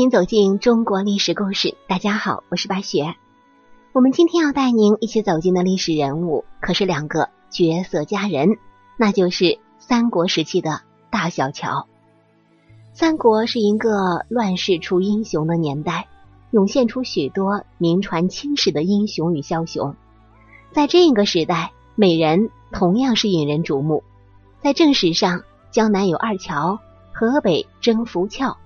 迎走进中国历史故事。大家好，我是白雪。我们今天要带您一起走进的历史人物，可是两个绝色佳人，那就是三国时期的大小乔。三国是一个乱世出英雄的年代，涌现出许多名传青史的英雄与枭雄。在这个时代，美人同样是引人瞩目。在正史上，江南有二乔，河北征服俏。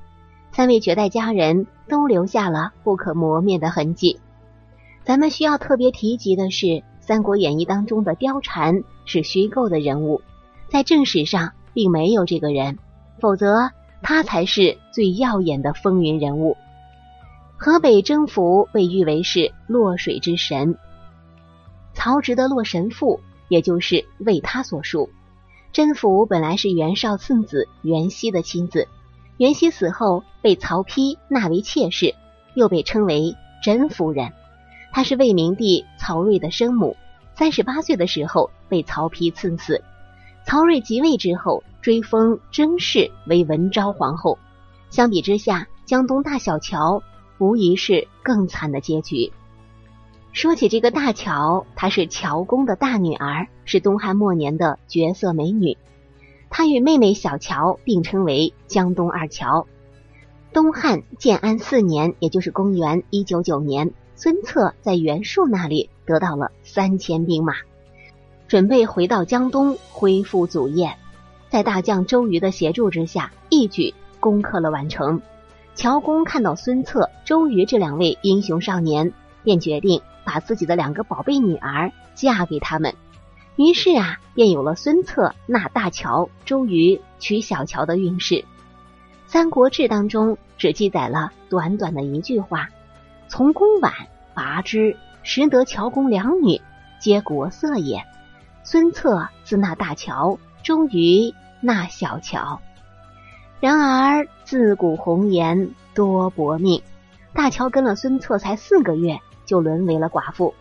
三位绝代佳人都留下了不可磨灭的痕迹。咱们需要特别提及的是，《三国演义》当中的貂蝉是虚构的人物，在正史上并没有这个人，否则他才是最耀眼的风云人物。河北征服被誉为是洛水之神，曹植的《洛神赋》也就是为他所述。甄宓本来是袁绍次子袁熙的妻子。袁熙死后被曹丕纳为妾室，又被称为甄夫人。她是魏明帝曹睿的生母。三十八岁的时候被曹丕赐死。曹睿即位之后，追封甄氏为文昭皇后。相比之下，江东大小乔无疑是更惨的结局。说起这个大乔，她是乔公的大女儿，是东汉末年的绝色美女。他与妹妹小乔并称为江东二乔。东汉建安四年，也就是公元一九九年，孙策在袁术那里得到了三千兵马，准备回到江东恢复祖业。在大将周瑜的协助之下，一举攻克了宛城。乔公看到孙策、周瑜这两位英雄少年，便决定把自己的两个宝贝女儿嫁给他们。于是啊，便有了孙策纳大乔，周瑜娶小乔的运势。《三国志》当中只记载了短短的一句话：“从公晚拔之，识得乔公两女，皆国色也。”孙策自纳大乔，周瑜纳小乔。然而自古红颜多薄命，大乔跟了孙策才四个月，就沦为了寡妇。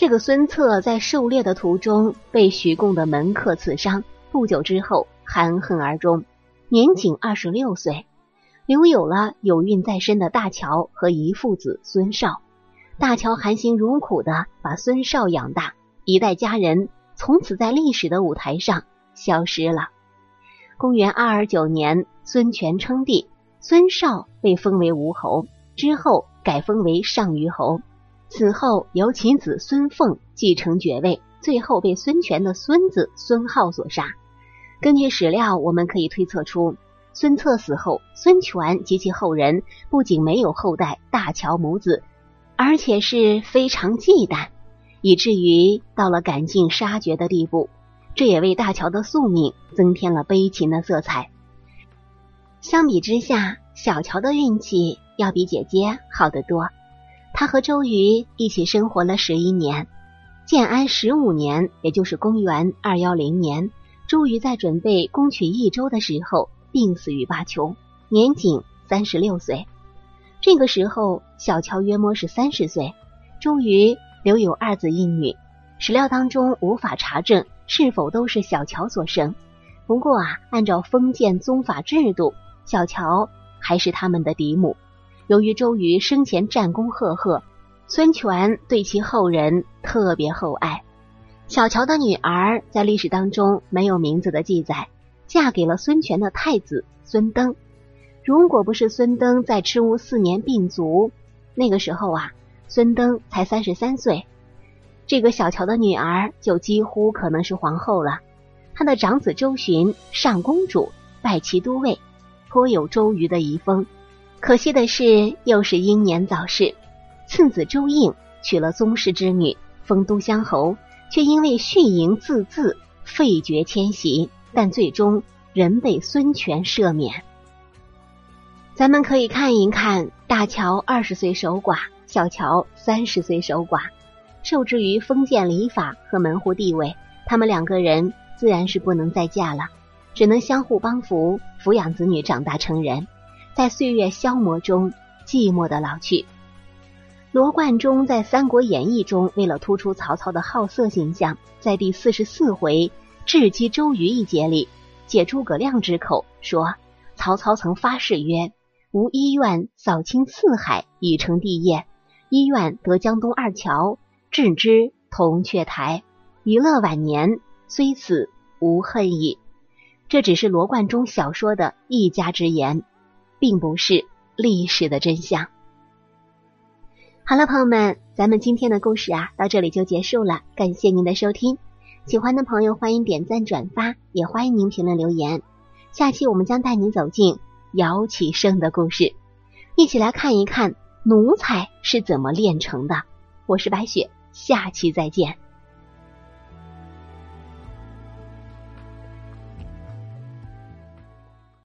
这个孙策在狩猎的途中被许贡的门客刺伤，不久之后含恨而终，年仅二十六岁，留有了有孕在身的大乔和姨父子孙绍。大乔含辛茹苦的把孙绍养大，一代佳人从此在历史的舞台上消失了。公元二二九年，孙权称帝，孙绍被封为吴侯，之后改封为上虞侯。此后由其子孙凤继承爵位，最后被孙权的孙子孙浩所杀。根据史料，我们可以推测出，孙策死后，孙权及其后人不仅没有后代大乔母子，而且是非常忌惮，以至于到了赶尽杀绝的地步。这也为大乔的宿命增添了悲情的色彩。相比之下，小乔的运气要比姐姐好得多。他和周瑜一起生活了十一年。建安十五年，也就是公元二幺零年，周瑜在准备攻取益州的时候病死于巴丘，年仅三十六岁。这个时候，小乔约莫是三十岁。周瑜留有二子一女，史料当中无法查证是否都是小乔所生。不过啊，按照封建宗法制度，小乔还是他们的嫡母。由于周瑜生前战功赫赫，孙权对其后人特别厚爱。小乔的女儿在历史当中没有名字的记载，嫁给了孙权的太子孙登。如果不是孙登在赤乌四年病卒，那个时候啊，孙登才三十三岁，这个小乔的女儿就几乎可能是皇后了。她的长子周循上公主，拜其都尉，颇有周瑜的遗风。可惜的是，又是英年早逝。次子周应娶了宗室之女，封都乡侯，却因为蓄淫自恣，废爵迁徙，但最终仍被孙权赦免。咱们可以看一看，大乔二十岁守寡，小乔三十岁守寡，受制于封建礼法和门户地位，他们两个人自然是不能再嫁了，只能相互帮扶，抚养子女长大成人。在岁月消磨中，寂寞的老去。罗贯中在《三国演义》中，为了突出曹操的好色形象，在第四十四回智击周瑜一节里，借诸葛亮之口说，曹操曾发誓曰：“吾医院扫清四海，已成帝业。医院得江东二乔，置之铜雀台。娱乐晚年，虽死无恨矣。这只是罗贯中小说的一家之言，并不是历史的真相。好了，朋友们，咱们今天的故事啊，到这里就结束了。感谢您的收听，喜欢的朋友欢迎点赞转发，也欢迎您评论留言。下期我们将带您走进姚启圣的故事，一起来看一看奴才是怎么炼成的。我是白雪，下期再见。